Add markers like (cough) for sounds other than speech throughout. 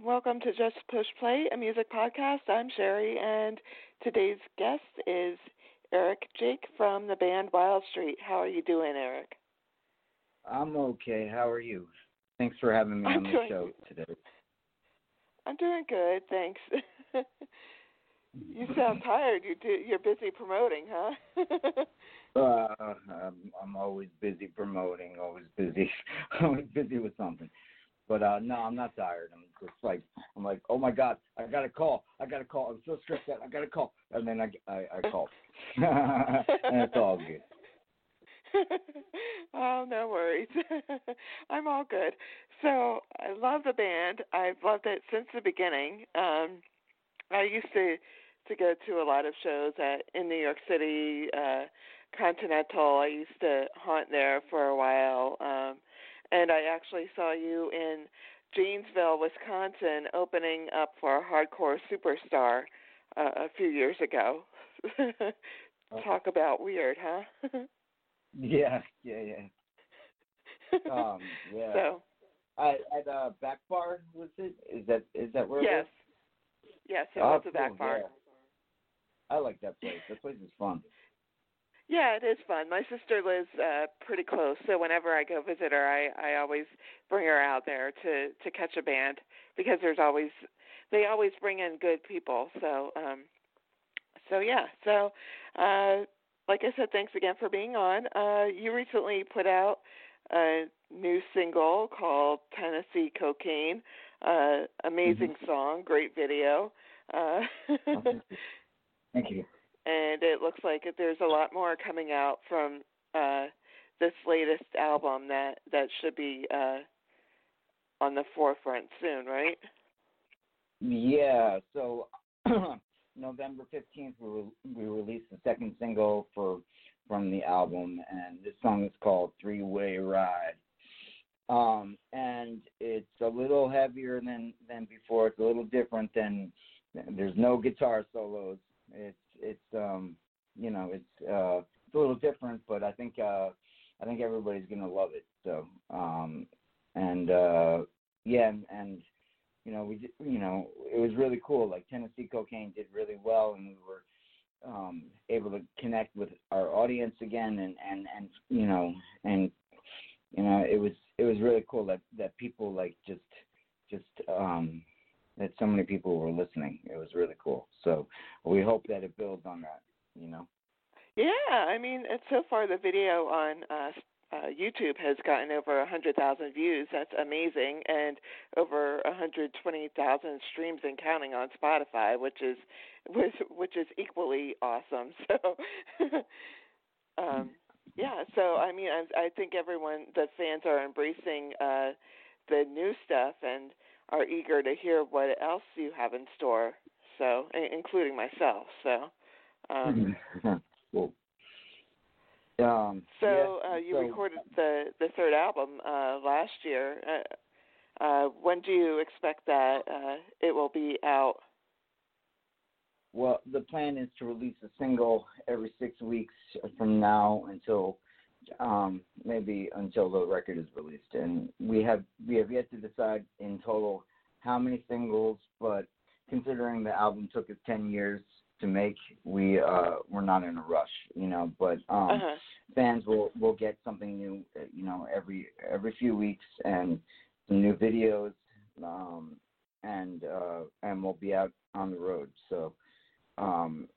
Welcome to Just Push Play, a music podcast. I'm Sherry, and today's guest is Eric Jayk from the band Wildstreet. How are you doing, Eric? I'm okay. How are you? Thanks for having me I'm on the show today. I'm doing good, thanks. (laughs) you sound (laughs) tired. You do, you're busy promoting, huh? (laughs) Uh, I'm, I'm always busy promoting, always busy, always busy with something. But uh no, I'm not tired. I'm just like I'm like, oh my god, I got a call. I got a call. I'm so stressed out. I got a call, and then I I, I called, (laughs) and it's all good. (laughs) oh, no worries. (laughs) I'm all good. So I love the band. I've loved it since the beginning. Um, I used to to go to a lot of shows at in New York City, uh, Continental. I used to haunt there for a while, um, and I actually saw you in Janesville, Wisconsin, opening up for a Hardcore Superstar uh, a few years ago. (laughs) Talk about weird, huh? (laughs) Yeah, yeah, yeah. Um, yeah. So I, at uh, Back Bar was it? Is that is that where? yes, It yes, it was? was a back bar. yeah. I like that place. That place is fun. Yeah, it is fun. My sister lives uh pretty close, so whenever I go visit her, I I always bring her out there to to catch a band because there's always they always bring in good people. So um so yeah. So uh like I said, thanks again for being on. Uh you recently put out a new single called Tennessee Cocaine. Uh amazing song, great video. Uh (laughs) Thank you. And it looks like there's a lot more coming out from uh this latest album that that should be uh on the forefront soon, right? Yeah. So (clears throat) November fifteenth, we re- we released the second single for from the album, and this song is called Three Way Ride. Um, and it's a little heavier than than before. It's a little different than. There's no guitar solos. It's it's um you know it's uh it's a little different, but I think uh I think everybody's gonna love it. So um and uh yeah and, and you know we you know it was really cool. Like Tennessee Cocaine did really well, and we were um able to connect with our audience again, and and and you know and you know it was it was really cool that that people like just just um that so many people were listening. It was really cool. So we hope that it builds on that. You know. Yeah, I mean, so far the video on uh, uh YouTube has gotten over a hundred thousand views. That's amazing, and over a hundred twenty thousand streams and counting on Spotify, which is which which is equally awesome. (laughs) So, um, yeah. So I mean, I, I think everyone, the fans are embracing uh the new stuff and are eager to hear what else you have in store. So, including myself. So. Um, (laughs) cool. Um, So yeah, uh, you so- recorded the the third album uh, last year. Uh, uh, when do you expect that uh, it will be out? Well, the plan is to release a single every six weeks from now until um, maybe until the record is released, and we have we have yet to decide in total how many singles. But considering the album took us ten years to make, we uh, we're not in a rush, you know. But um, Uh-huh. fans will will get something new, uh, you know, every every few weeks and some new videos, um, and uh, and we'll be out on the road. So, um,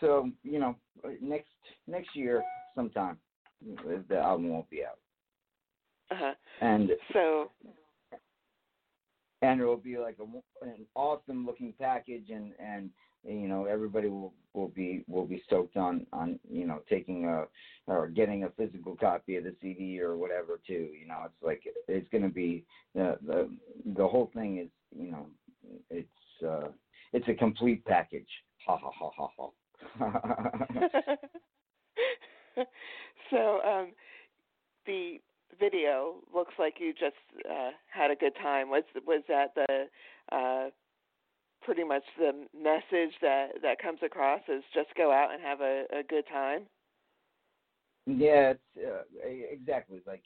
so you know, next next year sometime the album won't be out, Uh-huh. and So and it will be like a, an awesome looking package and and you know everybody will will be will be stoked on on you know taking a or getting a physical copy of the CD or whatever too you know it's like it's going to be the the the whole thing is you know it's uh it's a complete package. Ha ha ha ha ha (laughs) (laughs) (laughs) so um, the video looks like you just uh, had a good time. Was was that the uh, pretty much the message that that comes across is just go out and have a, a good time? Yeah, it's uh, exactly like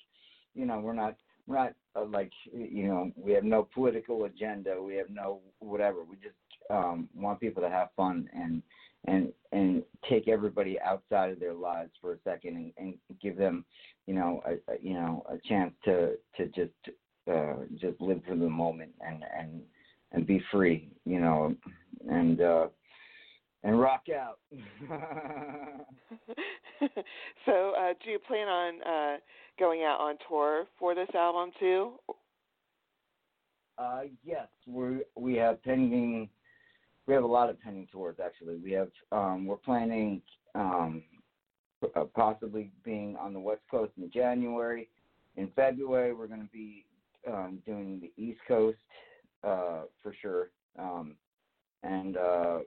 you know we're not we're not uh, like you know we have no political agenda. We have no whatever. We just um, want people to have fun and and and take everybody outside of their lives for a second and, and give them you know a, a you know a chance to to just uh, just live for the moment and and and be free. You know and. uh and rock out. (laughs) so, uh, do you plan on uh, going out on tour for this album too? Uh, yes, we we have pending. We have a lot of pending tours actually. We have um, we're planning um, uh, possibly being on the West Coast in January. In February, we're going to be um, doing the East Coast uh, for sure, um, and uh,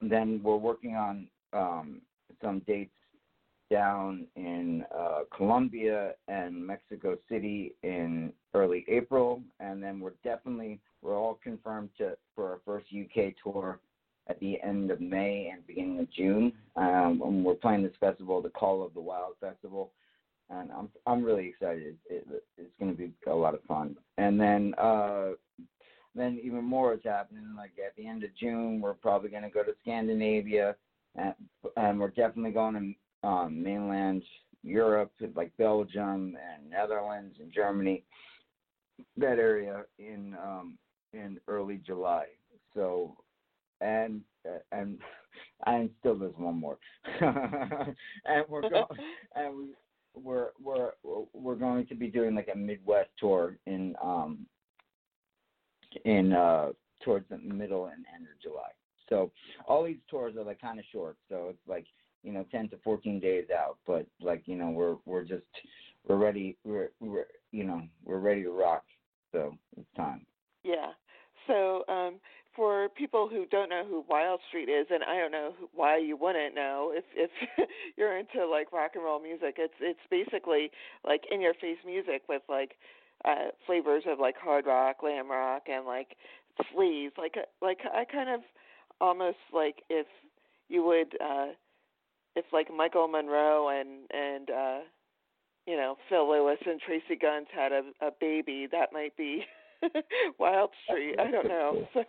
then we're working on um, some dates down in uh, Colombia and Mexico City in early April, and then we're definitely we're all confirmed to for our first UK tour at the end of May and beginning of June. Um, and we're playing this festival, the Call of the Wild Festival, and I'm I'm really excited. It, it's going to be a lot of fun. And then uh, then even more is happening. Like at the end of June, we're probably going to go to Scandinavia, and, and we're definitely going to um, mainland Europe, like Belgium and Netherlands and Germany, that area in um, in early July. So, and and and still there's one more, (laughs) and we're going (laughs) and we we're we're we're going to be doing like a Midwest tour in um in uh, towards the middle and end of July. So all these tours are like kind of short, so it's like you know 10 to 14 days out. But like you know we're we're just we're ready we're we're you know we're ready to rock. So it's time. Yeah. So um, for people who don't know who Wildstreet is, and I don't know why you wouldn't know if if (laughs) you're into like rock and roll music, it's it's basically like in your face music with like uh flavors of like hard rock, glam rock, and like sleaze. Like uh, like I kind of almost like if you would uh if like Michael Monroe and and uh you know Phil Lewis and Tracii Guns had a, a baby, that might be (laughs) (laughs) Wild Street. I don't know. So.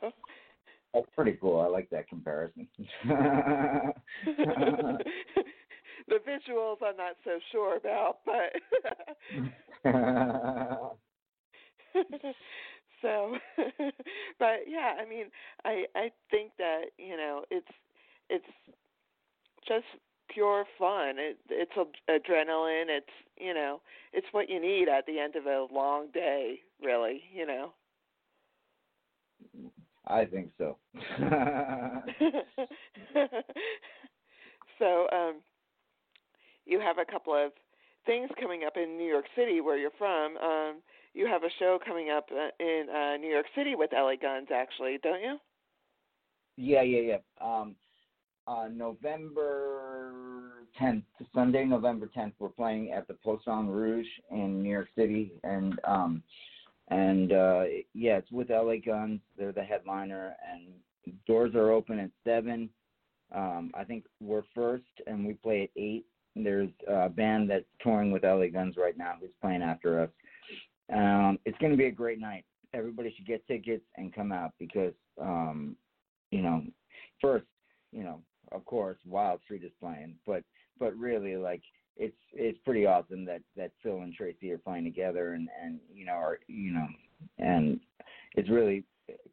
That's pretty cool. I like that comparison. (laughs) (laughs) the visuals I'm not so sure about, but so but yeah i mean i i think that you know it's it's just pure fun it it's adrenaline it's you know it's what you need at the end of a long day really you know i think so (laughs) so um you have a couple of things coming up in New York City, where you're from. Um, you have a show coming up uh, in uh, New York City with LA Guns, actually, don't you? Yeah, yeah, yeah. Um, uh, November 10th, Sunday, November 10th, we're playing at the Poisson Rouge in New York City, and um, and uh, yeah, it's with LA Guns. They're the headliner, and doors are open at seven. Um, I think we're first, and we play at eight there's a band that's touring with LA Guns right now who's playing after us. Um, it's going to be a great night. Everybody should get tickets and come out because, um, you know, first, you know, of course, Wildstreet is playing, but but really, like, it's it's pretty awesome that that Phil and Tracy are playing together, and and you know, are you know, and it's really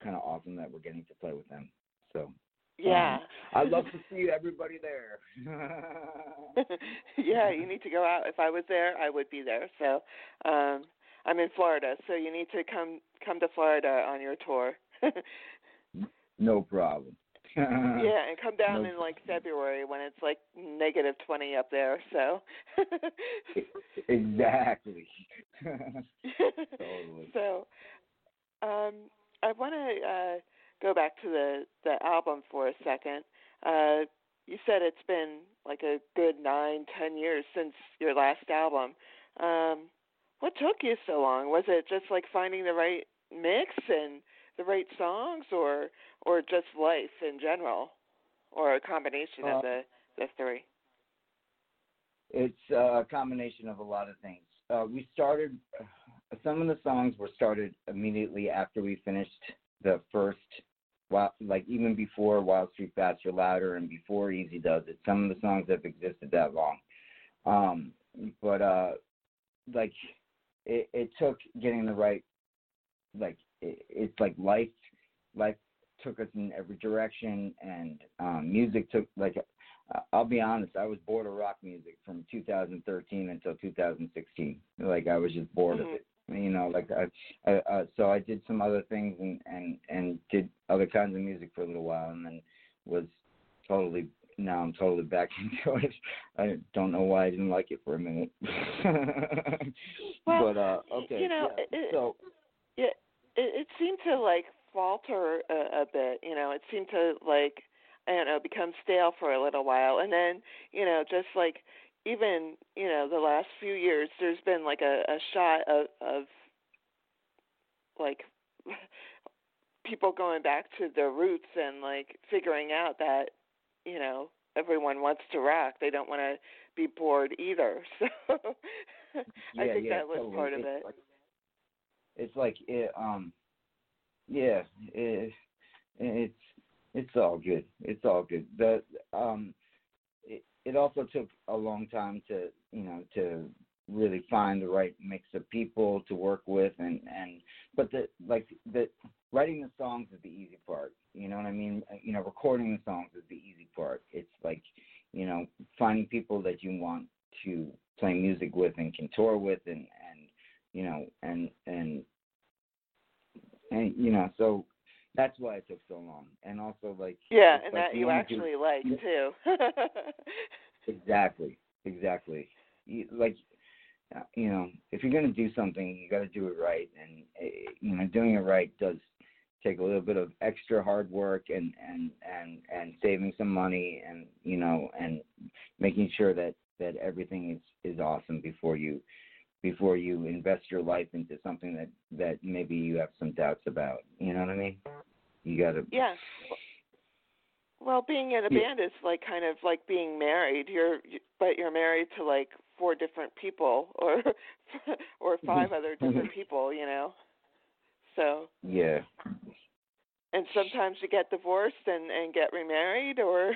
kind of awesome that we're getting to play with them. So yeah. Um, I'd love to see everybody there. (laughs) (laughs) yeah, you need to go out. If I was there, I would be there. So, um I'm in Florida, so you need to come come to Florida on your tour. (laughs) no problem. Yeah, and come down in like February when it's like negative 20 up there, so Exactly. (laughs) totally. So, um I want to uh go back to the the album for a second. Uh, you said it's been like a good nine, ten years since your last album. Um, what took you so long? Was it just like finding the right mix and the right songs, or or just life in general, or a combination uh, of the the three? It's a combination of a lot of things. Uh, we started (sighs) some of the songs were started immediately after we finished the first like even before Wildstreet Faster Louder and before Easy Does It, some of the songs have existed that long. Um, but uh, like it, it took getting the right, like it, it's like life, life took us in every direction, and um, music took like. Uh, I'll be honest, I was bored of rock music from 2013 until 2016. Like I was just bored mm-hmm. of it you know like i, I uh, so i did some other things and and and did other kinds of music for a little while and then was totally now i'm totally back (laughs) into it i don't know why i didn't like it for a minute (laughs) well, but uh okay you know yeah. so yeah it, it seemed to like falter a, a bit you know it seemed to like i don't know become stale for a little while. And then you know just like even you know the last few years there's been like a, a shot of, of like (laughs) people going back to their roots and like figuring out that you know everyone wants to rock. They don't want to be bored either. (laughs) So (laughs) yeah, i think yeah, that was totally. part of it. like, it's like it um yeah it, it's it's all good. It's all good. The um it also took a long time to you know to really find the right mix of people to work with and and but the like the writing the songs is the easy part. You know what i mean? You know recording the songs is the easy part. It's like you know finding people that you want to play music with and can tour with and and you know and and and you know so that's why it took so long. And also like Yeah, and like that you actually do, like too. (laughs) exactly. Exactly. You, like uh, you know, if you're going to do something, you got to do it right and uh, you know, doing it right does take a little bit of extra hard work and and and and saving some money and you know and making sure that that everything is is awesome before you before you invest your life into something that that maybe you have some doubts about. You know what I mean? You got to. Yeah. Well, being in a yeah. band is like kind of like being married. You're but you're married to like four different people or (laughs) or mm-hmm. five other different mm-hmm. people, you know. So Yeah. And sometimes you get divorced and and get remarried or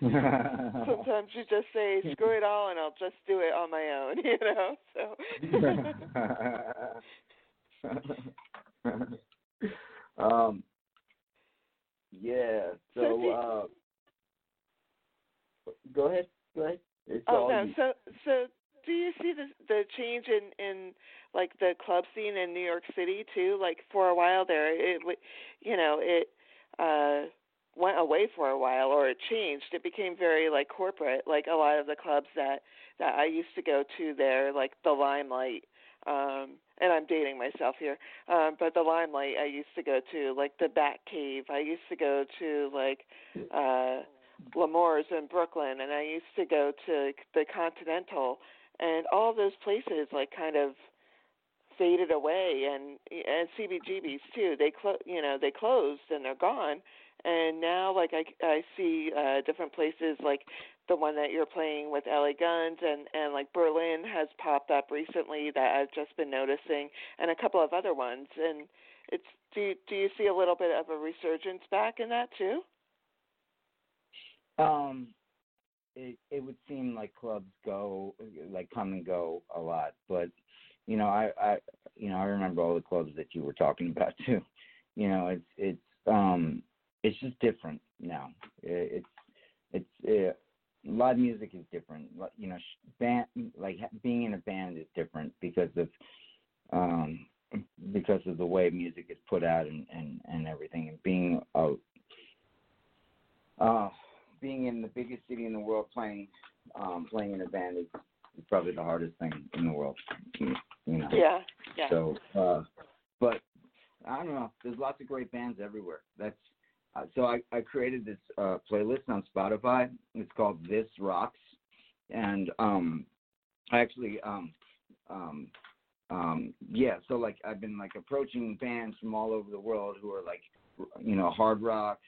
Sometimes you just say, "Screw it all," and I'll just do it on my own. (laughs) You know, so. (laughs) um. Yeah. So. so uh, go ahead. Go ahead. It's oh no. You. So so do you see the the change in in like the club scene in New York City too? Like for a while there, it you know it. uh went away for a while or it changed it became very like corporate like a lot of the clubs that that i used to go to there like the limelight um and i'm dating myself here um but the limelight i used to go to like the bat cave i used to go to like uh L'Amour's in brooklyn and i used to go to the continental and all those places like kind of faded away and and cbgb's too. They clo- you know they closed and they're gone and now like I I see uh different places like the one that you're playing with LA Guns and and like Berlin has popped up recently that I've just been noticing and a couple of other ones and it's do you, do you see a little bit of a resurgence back in that too? Um it it would seem like clubs go like come and go a lot, but you know, I I you know, I remember all the clubs that you were talking about (laughs) too. You know, it's it's um it's just different now. It's it's it, live music is different. You know, band like being in a band is different because of um because of the way music is put out and and and everything. And being a uh being in the biggest city in the world playing um playing in a band is, is probably the hardest thing in the world. You know. Yeah. Yeah. So, uh, but I don't know. There's lots of great bands everywhere. That's uh, so I, I created this uh, playlist on Spotify. It's called This Rocks, and um, I actually um, um, um, yeah. So like I've been like approaching bands from all over the world who are like you know hard rock,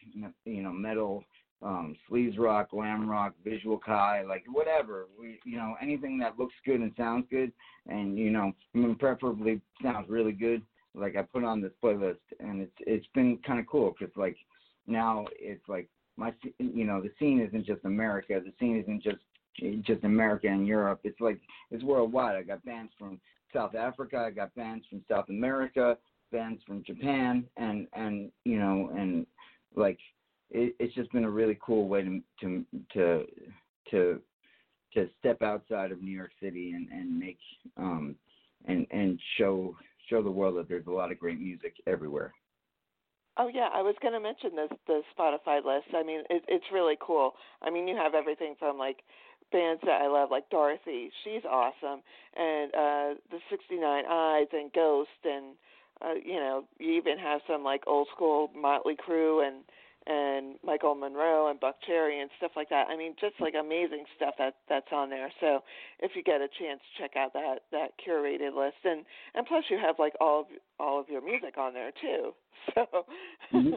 you know metal, um, sleaze rock, glam rock, visual kei, like whatever. We, you know, anything that looks good and sounds good, and you know, I mean, preferably sounds really good. Like I put on this playlist, and it's it's been kind of cool because like now it's like my, you know, the scene isn't just America. The scene isn't just just America and Europe. It's like it's worldwide. I got bands from South Africa. I got bands from South America, bands from Japan, and and you know, and like it, it's just been a really cool way to to to to to step outside of New York City and and make um and and show show the world that there's a lot of great music everywhere. Oh yeah, I was going to mention this the Spotify list. I mean, it, it's really cool. I mean, you have everything from like bands that I love, like Dorothy, she's awesome, and uh the 69 Eyes and Ghost, and uh, you know, you even have some like old school Motley Crue and and Michael Monroe and Buckcherry and stuff like that. I mean, just like amazing stuff that that's on there. So if you get a chance, check out that that curated list, and and plus you have like all of all of your music on there too. (laughs) So. Mm-hmm.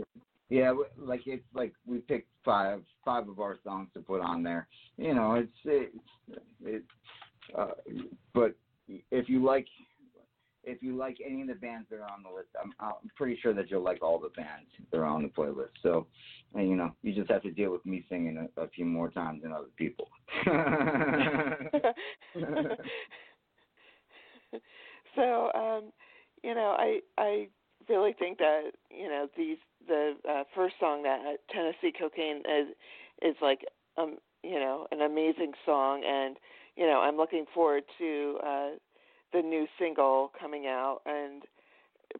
(laughs) Yeah, like it's like we picked five five of our songs to put on there. You know, it's it, it uh, but if you like if you like any of the bands that are on the list, I'm, I'm pretty sure that you'll like all the bands that are on the playlist. So, and, you know, you just have to deal with me singing a, a few more times than other people. (laughs) so, um, you know, I I really think that you know these the uh, first song that Tennessee Cocaine is is like um you know an amazing song and you know I'm looking forward to uh the new single coming out, and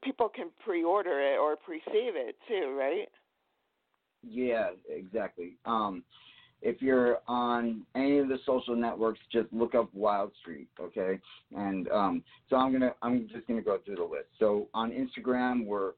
people can pre-order it or pre-save it too, right? Yeah, exactly. Um, if you're on any of the social networks, just look up Wildstreet, okay? And um, so I'm gonna, I'm just gonna go through the list. So on Instagram, we're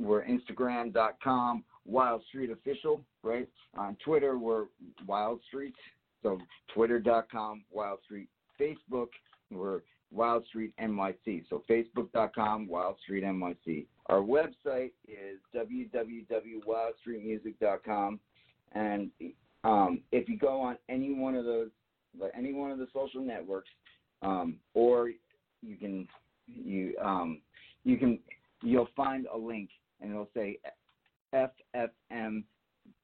we're Instagram.com Wildstreet Official, right? On Twitter, we're Wildstreet. So Twitter.com Wildstreet. Facebook, we're Wildstreet NYC. So Facebook.com Wildstreet NYC. Our website is www.wildstreetmusic.com, and um, if you go on any one of those, any one of the social networks, um, or you can you um, you can you'll find a link and it'll say FFM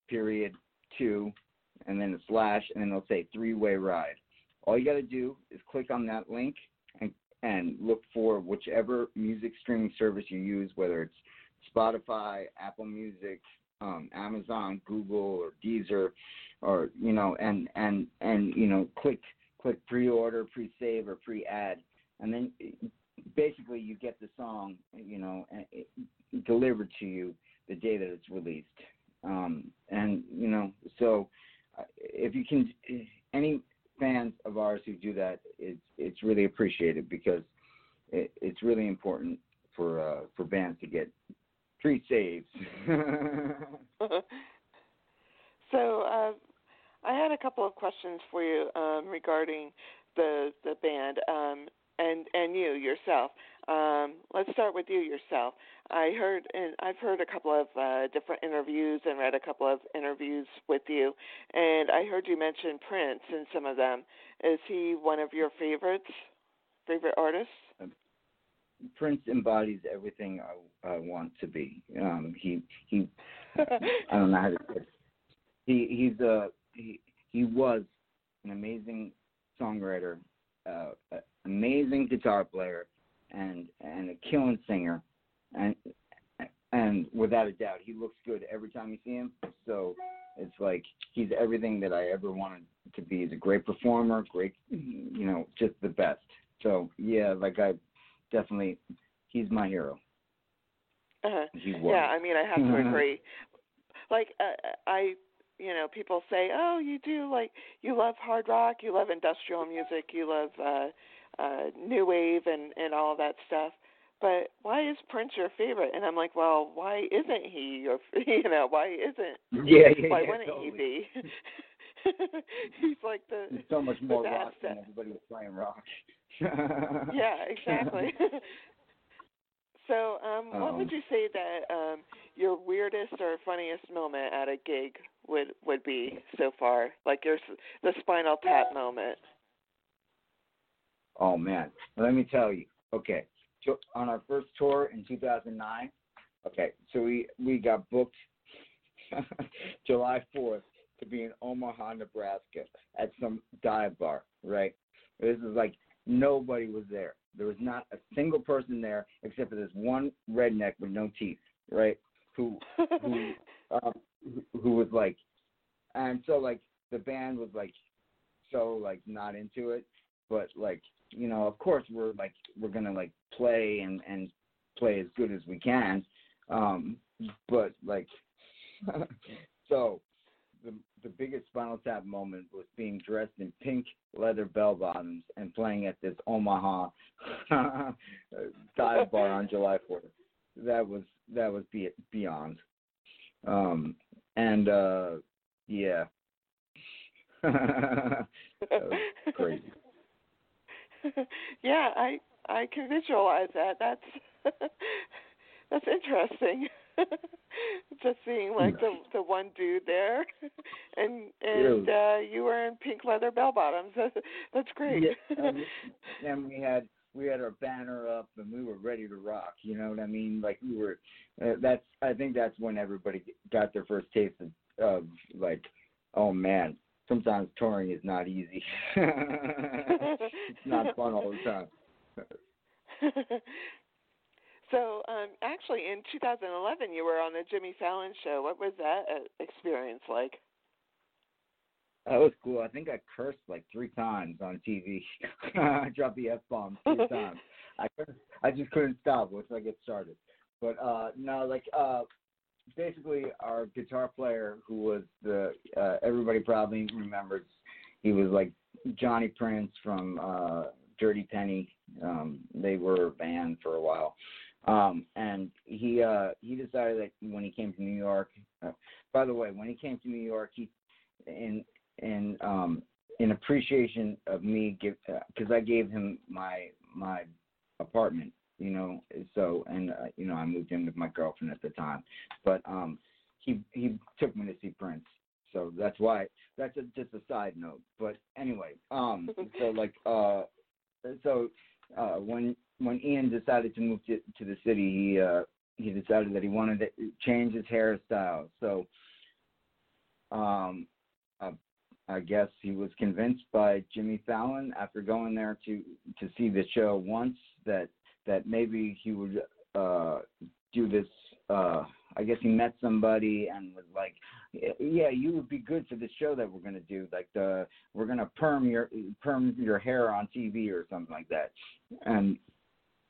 period two, and then a slash, and then it'll say three way ride. All you got to do is click on that link and, and look for whichever music streaming service you use, whether it's Spotify, Apple Music, um, Amazon, Google, or Deezer, or you know, and and and you know, click click pre-order, pre-save, or pre-add, and then basically you get the song, you know, delivered to you the day that it's released. Um, and you know, so uh, if you can, any fans of ours who do that, it's it's really appreciated because it, it's really important for uh, for bands to get pre saves. (laughs) so uh, I had a couple of questions for you um, regarding the the band um, and and you yourself. Um, let's start with you yourself. I heard, and I've heard a couple of uh, different interviews and read a couple of interviews with you, and I heard you mention Prince in some of them. Is he one of your favorites, favorite artists? Um, Prince embodies everything I, I want to be. Um, he he, I don't know how to. He he's a he he was an amazing songwriter, uh, amazing guitar player, and and a killing singer, and and without a doubt, he looks good every time you see him. So it's like he's everything that I ever wanted to be. He's a great performer, great, you know, just the best. So yeah, like I definitely, he's my hero. Uh-huh. Yeah, I mean, I have to (laughs) agree. like uh, I, you know, people say, "Oh, you do like you love hard rock, you love industrial music, you love uh uh, new wave and and all that stuff. But why is Prince your favorite? And I'm like, well, why isn't he your? (laughs) You know, why isn't? Yeah, yeah Why yeah, wouldn't totally. he be? (laughs) He's like the. He's so much more rock than everybody was playing rock. (laughs) yeah, exactly. So, um, what Um, would you say that um, your weirdest or funniest moment at a gig would would be so far? Like your the Spinal Tap moment. Oh man, let me tell you. Okay, so on our first tour in 2009. Okay, so we we got booked (laughs) July 4th to be in Omaha, Nebraska, at some dive bar. Right. This is like nobody was there. There was not a single person there except for this one redneck with no teeth. Right. Who who (laughs) um, who- who was like, and so like the band was like so like not into it, but like you know, of course we're like we're gonna like play and and play as good as we can, um, but like (laughs) so the the biggest Spinal Tap moment was being dressed in pink leather bell bottoms and playing at this Omaha (laughs) dive bar on July Fourth. That was that was be, beyond. Um, and uh, yeah, (laughs) crazy. (laughs) yeah, I I can visualize that. That's (laughs) that's interesting. (laughs) Just seeing like the the one dude there, and and uh, you were in pink leather bell bottoms. That's that's great. Yeah, and, and we had we had our banner up and we were ready to rock. You know what I mean? Like we were. Uh, that's I think that's when everybody got their first taste of, of like, oh man, sometimes touring is not easy. it's not fun all the time. (laughs) so, um, actually, in 2011, you were on the Jimmy Fallon show. What was that uh, experience like? That was cool. I think I cursed like three times on TV. (laughs) I dropped the f bomb three (laughs) times. I couldn't, I just couldn't stop once I get started. But uh no, like uh basically our guitar player who was the uh everybody probably remembers he was like Johnny Prince from uh Dirty Penny. Um they were a band for a while. Um and he uh he decided that when he came to New York uh, by the way, when he came to New York he in in um in appreciation of me give because I gave him my my apartment you know so and uh, you know I moved in with my girlfriend at the time. But um he he took me to see Prince. So that's why that's a, just a side note. But anyway um so like uh so uh when when Ian decided to move to to the city he uh he decided that he wanted to change his hairstyle. So um uh, I guess he was convinced by Jimmy Fallon after going there to to see the show once that that maybe he would uh do this uh I guess he met somebody and was like yeah you would be good for the show that we're going to do like the we're going to perm your perm your hair on TV or something like that. And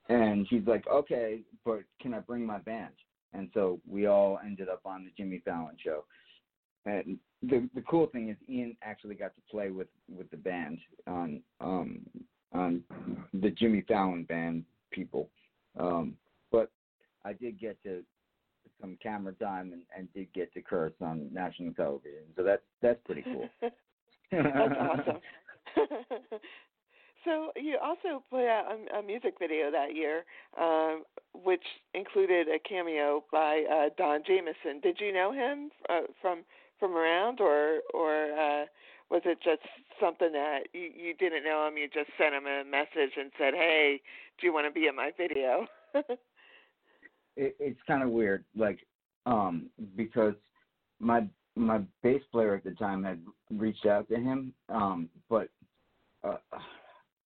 and he's like okay but can I bring my band? And so we all ended up on the Jimmy Fallon show. And the the cool thing is Ian actually got to play with with the band on um on the Jimmy Fallon band people. Um but I did get to some camera time and, and did get to curse on national television. So that's that's pretty cool. (laughs) that's awesome. (laughs) so you also put out a, a music video that year, um, which included a cameo by uh, Don Jamieson. Did you know him uh, from from around, or or uh, was it just something that you, you didn't know him? You just sent him a message and said, "Hey, do you want to be in my video?" (laughs) it, it's kind of weird, like um, because my my bass player at the time had reached out to him, um, but uh,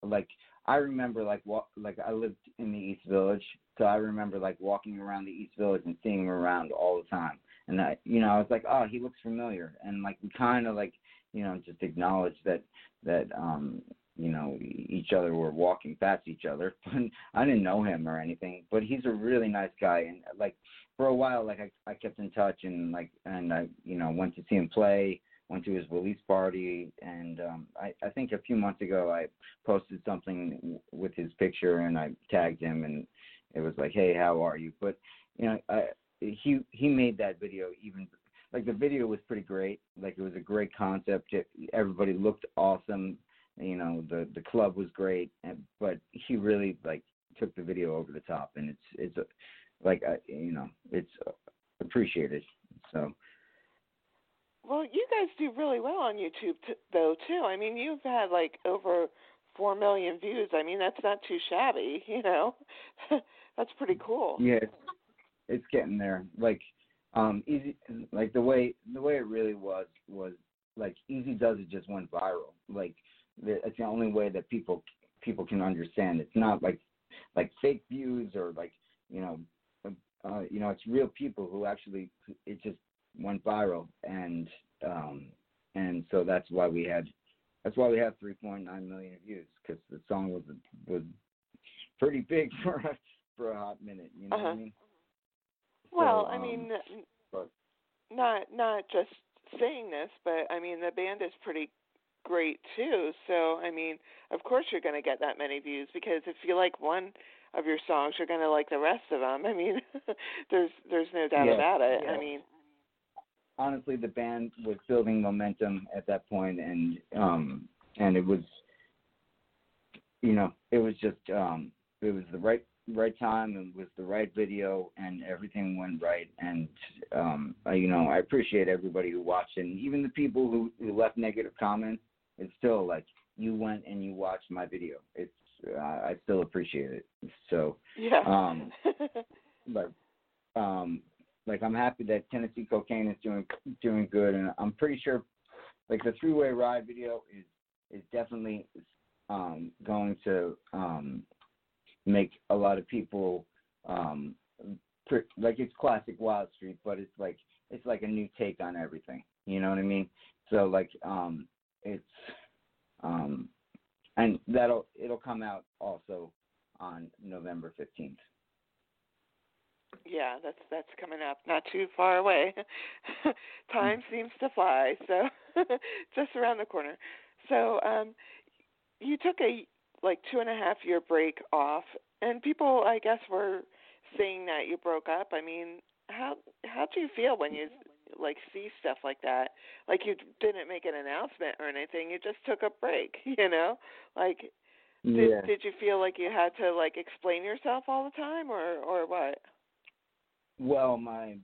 like I remember like what like I lived in the East Village, so I remember like walking around the East Village and seeing him around all the time. And I, you know, I was like, oh, he looks familiar, and like we kind of like, you know, just acknowledge that that um, you know, each other were walking past each other. (laughs) But I didn't know him or anything, but he's a really nice guy, and like for a while, like I I kept in touch and like and I you know went to see him play went to his release party. And um I, I think a few months ago I posted something with his picture and I tagged him and it was like hey how are you? But you know I he he made that video even like the video was pretty great like it was a great concept it, everybody looked awesome you know the the club was great and, but he really like took the video over the top, and it's it's a, like I, you know it's appreciated. So. Well, you guys do really well on YouTube, t- though. Too. I mean, you've had like over four million views. I mean, that's not too shabby. (laughs) You know, (laughs) that's pretty cool. Yeah, it's, it's getting there. Like, um, easy. Like the way the way it really was was like Easy Does It just went viral. Like, it's the only way that people people can understand. It's not like like fake views or like you know, uh, you know, it's real people who actually it just went viral and um and so that's why we had that's why we have 3.9 million views because the song was was pretty big (laughs) for a, for a hot minute. You know uh-huh. what I mean? Well, so, I mean, um, but, not not just saying this, but I mean the band is pretty great too. So I mean, of course you're going to get that many views because if you like one of your songs, you're going to like the rest of them. (laughs) I mean, (laughs) there's there's no doubt about it. I mean, honestly, the band was building momentum at that point, and um, and it was, you know, it was just um, it was the right right time and with the right video and everything went right. And um I, you know i appreciate everybody who watched and even the people who who left negative comments. It's still like you went and you watched my video. It's uh, i still appreciate it. So yeah. um (laughs) but um like i'm happy that tennessee cocaine is doing doing good. And i'm pretty sure like the three way ride video is is definitely um going to um make a lot of people um like it's classic Wildstreet, but it's like it's like a new take on everything. You know what I mean? So like um it's um and that'll it'll come out also on November fifteenth. Yeah, that's that's coming up, not too far away. (laughs) Time seems to fly, so (laughs) just around the corner. So, um, you took a like two and a half year break off, and people, I guess, were saying that you broke up. I mean, how how do you feel when you like see stuff like that? Like you didn't make an announcement or anything. You just took a break. (laughs) You know, like did yeah. did you feel like you had to like explain yourself all the time, or or what? Well, my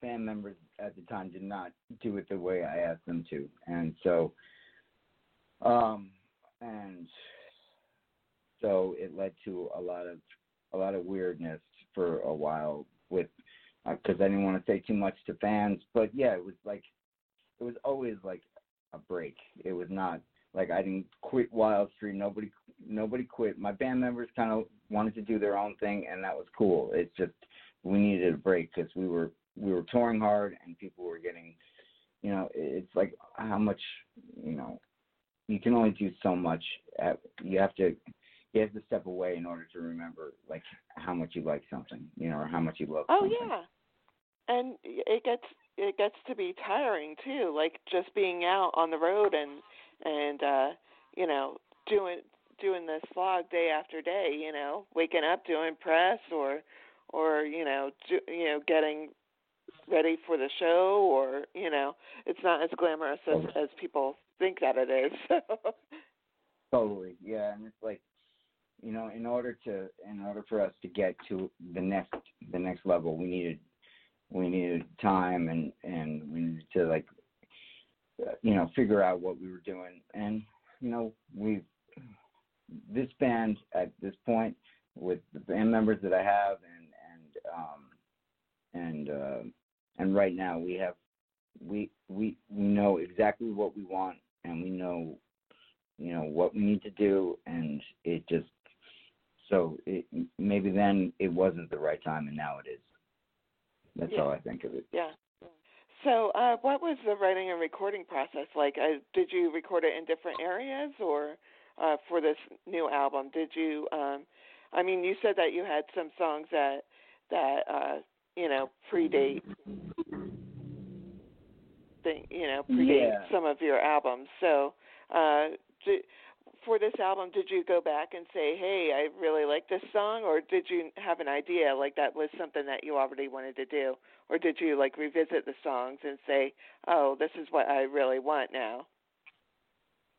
fan members at the time did not do it the way I asked them to, and so, um, and so it led to a lot of a lot of weirdness for a while with because uh, I didn't want to say too much to fans, but yeah, it was like it was always like a break. It was not like I didn't quit Wildstreet. Nobody nobody quit. My band members kind of wanted to do their own thing, and that was cool. It's just we needed a break because we were we were touring hard, and people were getting, you know, it's like how much you know. You can only do so much. At, you have to you have to step away in order to remember like how much you like something, you know, or how much you love. Oh something. yeah, and it gets it gets to be tiring too. Like just being out on the road and and uh, you know doing doing this vlog day after day. You know, waking up doing press or or you know do, you know getting ready for the show or you know it's not as glamorous as as people think that it is. (laughs) totally, yeah, and it's like you know, in order to in order for us to get to the next the next level, we needed we needed time and and we needed to like you know figure out what we were doing. And you know we've this band at this point with the band members that I have and and um and uh and right now we have we we we know exactly what we want and we know you know what we need to do and it just so it, maybe then it wasn't the right time, and now it is. That's yeah. how I think of it. Yeah. So, uh, what was the writing and recording process like? Uh, did you record it in different areas, or uh, for this new album, did you? Um, I mean, you said that you had some songs that that uh, you know predate, thing, you know, predate yeah. some of your albums. So, uh, did, for this album, did you go back and say, "Hey, I really like this song," or did you have an idea like that was something that you already wanted to do, or did you like revisit the songs and say, "Oh, this is what I really want now"?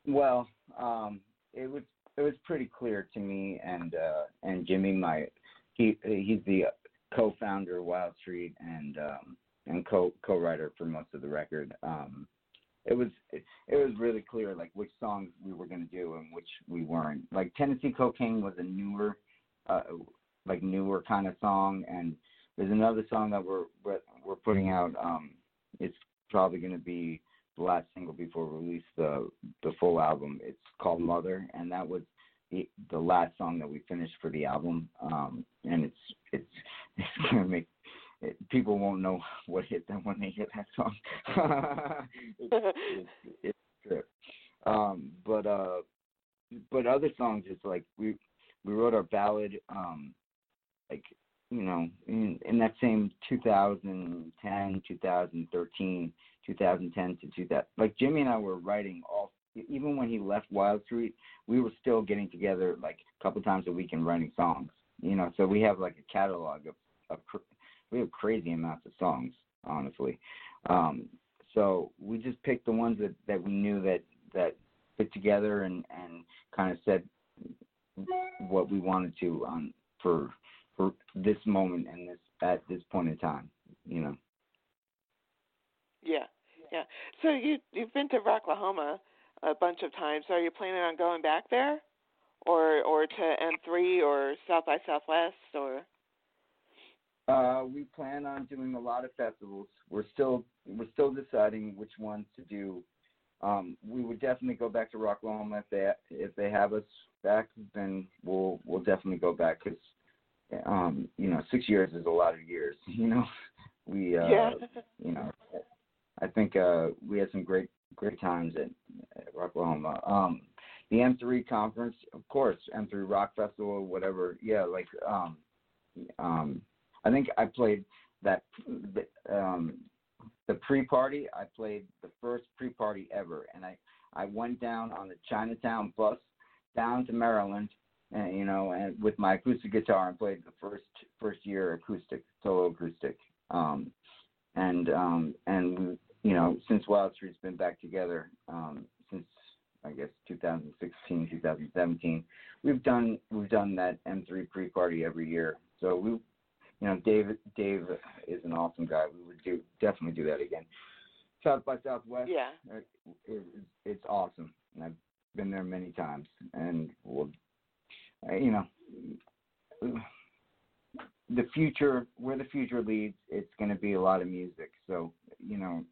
Well, um, it was it was pretty clear to me and uh and Jimmy my he he's the co-founder of Wildstreet and um and co co-writer for most of the record. Um it was it, it was really clear like which songs we were going to do and which we weren't. Like Tennessee Cocaine was a newer uh like newer kind of song and there's another song that we're we're putting out um it's probably going to be the last single before we release the the full album. It's called Mother, and that was the the last song that we finished for the album. Um, and it's it's (laughs) it's gonna make it, people won't know what hit them when they hear that song. (laughs) it's, it's, (laughs) it's trip. Um, but uh, but other songs, it's like we we wrote our ballad, um, like you know, in, in that same 2010, 2013 2010 to 2000. Like Jimmy and I were writing all, even when he left Wildstreet, we were still getting together like a couple times a week and writing songs. You know, so we have like a catalog of, of we have crazy amounts of songs, honestly. Um, so we just picked the ones that that we knew that that fit together and and kind of said what we wanted to um for for this moment and this at this point in time, you know. Yeah, yeah. So you you've been to Rocklahoma a bunch of times. Are you planning on going back there, or or to M3 or South by Southwest or? Uh, we plan on doing a lot of festivals. We're still we're still deciding which ones to do. Um, we would definitely go back to Rocklahoma if they if they have us back. Then we'll we'll definitely go back because um, you know six years is a lot of years. (laughs) You know, we uh, yeah. you know I think uh, we had some great great times at, at Rocklahoma. Um, the M3 conference, of course, M3 Rock Festival, whatever. Yeah, like um, um, I think I played that um, the pre-party. I played the first pre-party ever, and I I went down on the Chinatown bus down to Maryland, and you know, and with my acoustic guitar and played the first first year acoustic solo acoustic. Um, and um, and you know, since Wildstreet's been back together, um, since I guess 2016, 2017, we've done we've done that M3 pre-party every year. So we, you know, Dave Dave is an awesome guy. We would do definitely do that again. South by Southwest, yeah, uh, it, it, it's awesome, and I've been there many times, and we'll, uh, you know. The future, where the future leads, it's going to be a lot of music. So, you know,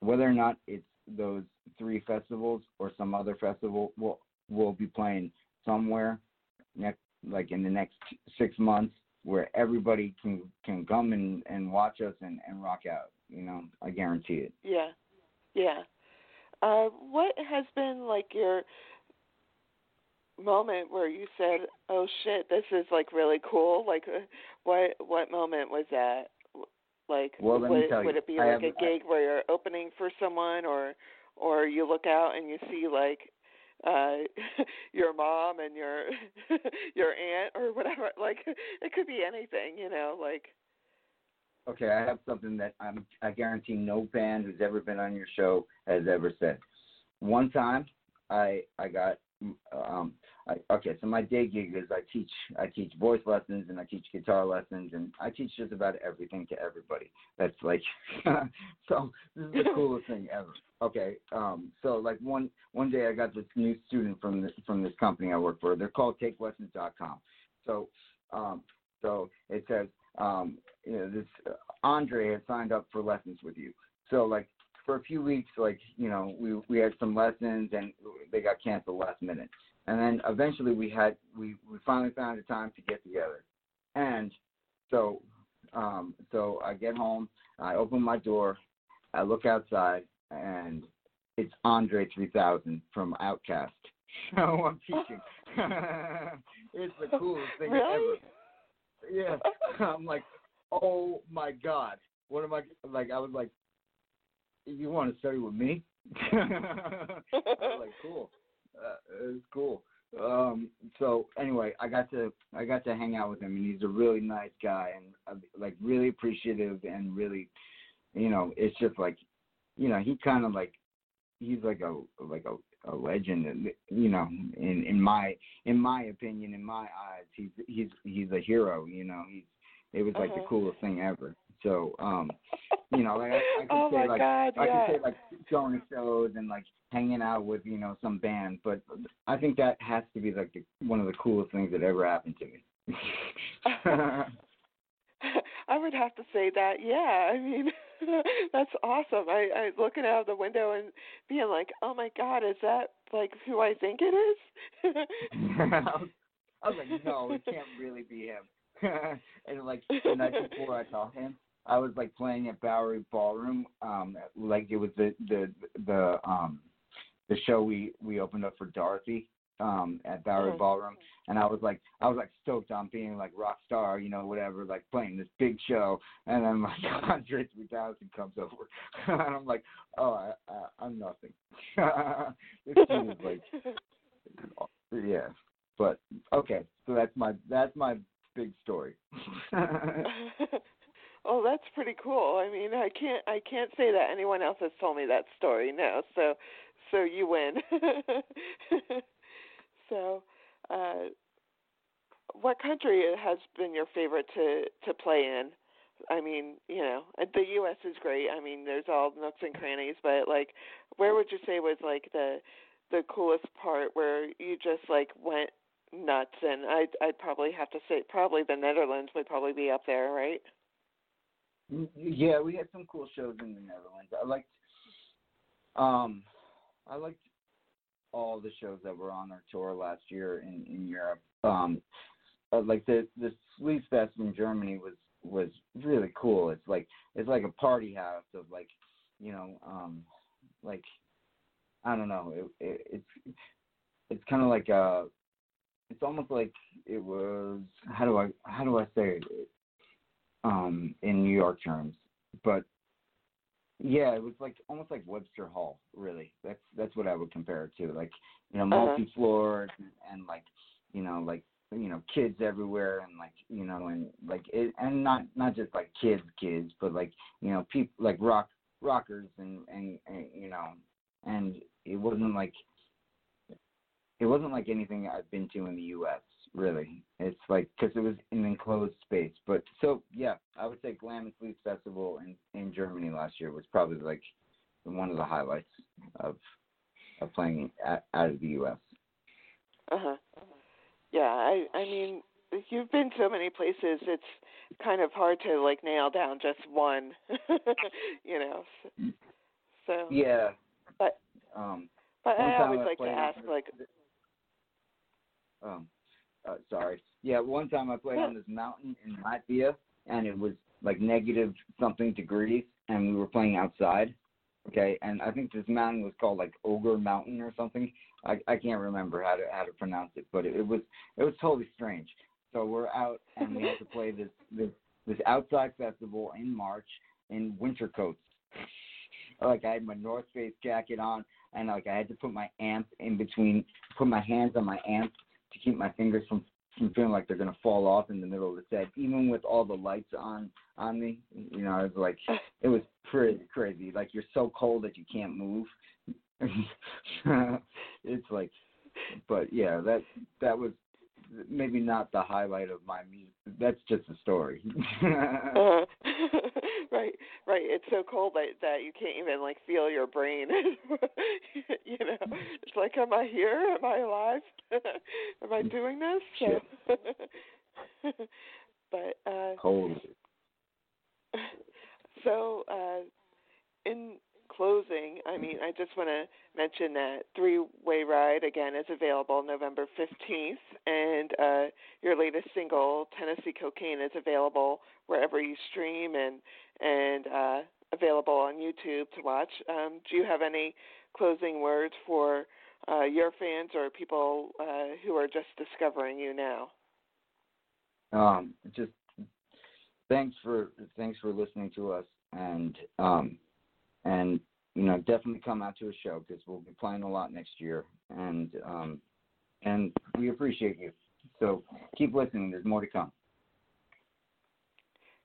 whether or not it's those three festivals or some other festival, we'll we'll be playing somewhere next, like in the next six months, where everybody can can come and and watch us and and rock out. You know, I guarantee it. Yeah, yeah. Uh, what has been like your moment where you said, "Oh shit, this is like really cool"? Like, uh, what what moment was that? Like, well, would, would it be I like a gig where you're opening for someone, or or you look out and you see like uh (laughs) your mom and your (laughs) your aunt or whatever? (laughs) Like, it could be anything, you know. Like, okay, I have something that I'm I guarantee no band who's ever been on your show has ever said. One time, I I got um I, okay, so my day gig is I teach I teach voice lessons and I teach guitar lessons and I teach just about everything to everybody. That's like so this is the coolest thing ever. Okay, um, so like one one day I got this new student from this from this company I work for. They're called TakeLessons.com. So um, so it says um, you know this uh, Andre has signed up for lessons with you. So like for a few weeks, like you know, we we had some lessons and they got canceled last minute and then eventually we had we we finally found a time to get together and so um so i get home i open my door i look outside and it's andre 3000 from OutKast. (laughs) so i'm teaching (laughs) it's the coolest thing really? ever yeah (laughs) i'm like oh my god what am i like i was like you want to study with me like cool uh, it was cool. Um, so anyway, I got to I got to hang out with him, and he's a really nice guy, and uh, like really appreciative, and really, you know, it's just like, you know, he kind of like, he's like a like a a legend. And, you know, in in my in my opinion, in my eyes, he's he's he's a hero. You know, he's it was like uh-huh. the coolest thing ever. So, um, you know, like I, I could oh say like God, I yeah. could say like going to shows and like hanging out with you know some band, but I think that has to be like the, one of the coolest things that ever happened to me. (laughs) I would have to say that. Yeah, I mean, (laughs) (laughs) that's awesome. I, I looking out the window and being like, "Oh my God, is that like who I think it is?" I was (laughs) I was like, no, it can't really be him. (laughs) and like the night before I saw him, I was like playing at Bowery Ballroom, um, like it was the the the um the show we we opened up for Dorothy um at Bowery Mhm. Ballroom and I was like I was like stoked on being like rock star, you know, whatever, like playing this big show and then like (laughs) Andre three thousand comes over (laughs) and I'm like, Oh, I, I I'm nothing. (laughs) this is like yeah. But okay, so that's my that's my big story. oh, that's pretty cool. I mean, I can't I can't say that anyone else has told me that story. No, so so you win. So, uh, what country has been your favorite to to play in? I mean, you know, the U.S. is great. I mean, there's all nooks and crannies, but like, where would you say was like the the coolest part where you just like went nuts? And I'd I'd probably have to say probably the Netherlands would probably be up there, right? Yeah, we had some cool shows in the Netherlands. I liked um I liked all the shows that were on our tour last year in in Europe. Um like the the Sleaze Fest in Germany was was really cool. It's like it's like a party house of like, you know, um like I don't know. It, it it's it's kind of like a it's almost like it was how do I how do I say it? um in New York terms. But yeah, it was like almost like Webster Hall, really. That's that's what I would compare it to. Like, you know, Uh-huh. multi floor and, and like you know, like you know, kids everywhere and like you know, and like it and not not just like kids kids, but like, you know, people like rock rockers and, and and you know and it wasn't like it wasn't like anything I've been to in the US really. It's like because it was an enclosed space. But so yeah, I would say Glam and Sleaze Festival in in Germany last year was probably like one of the highlights of of playing at, out of the U.S. Uh huh. Yeah, I I mean, you've been so many places. It's kind of hard to like nail down just one. (laughs) you know. So, Yeah. But- um, but I always I like to ask like um, uh, sorry. Yeah, one time I played on this mountain in Latvia, and it was like negative something degrees, and we were playing outside. Okay, and I think this mountain was called like Ogre Mountain or something. I I can't remember how to how to pronounce it, but it, it was it was totally strange. So we're out, and we had to play this this this outside festival in March in winter coats. Like I had my North Face jacket on, and like I had to put my amp in between, put my hands on my amp to keep my fingers from from feeling like they're gonna fall off in the middle of the set, even with all the lights on on me. You know, I was like (laughs) it was pretty crazy. Like you're so cold that you can't move. (laughs) it's like, but yeah, that that was maybe not the highlight of my music. That's just a story. (laughs) uh, (laughs) right, right. It's so cold that that you can't even like feel your brain. (laughs) you know, it's like, am I here? Am I alive? am I doing this? So, but uh, cold. so uh, in closing, I mean, I just want to mention that Three Way Ride again is available November 15th, and uh, your latest single, Tennessee Cocaine, is available wherever you stream and and uh, available on YouTube to watch. Um, do you have any closing words for uh, your fans or people uh, who are just discovering you now? Um, just thanks for thanks for listening to us, and um, and you know definitely come out to a show because we'll be playing a lot next year, and um, and we appreciate you. So keep listening. There's more to come.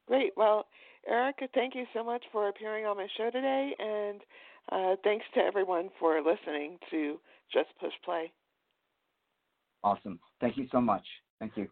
Great. Well, Erica, thank you so much for appearing on my show today, and uh, thanks to everyone for listening to Just Push Play. Awesome. Thank you so much. Thank you.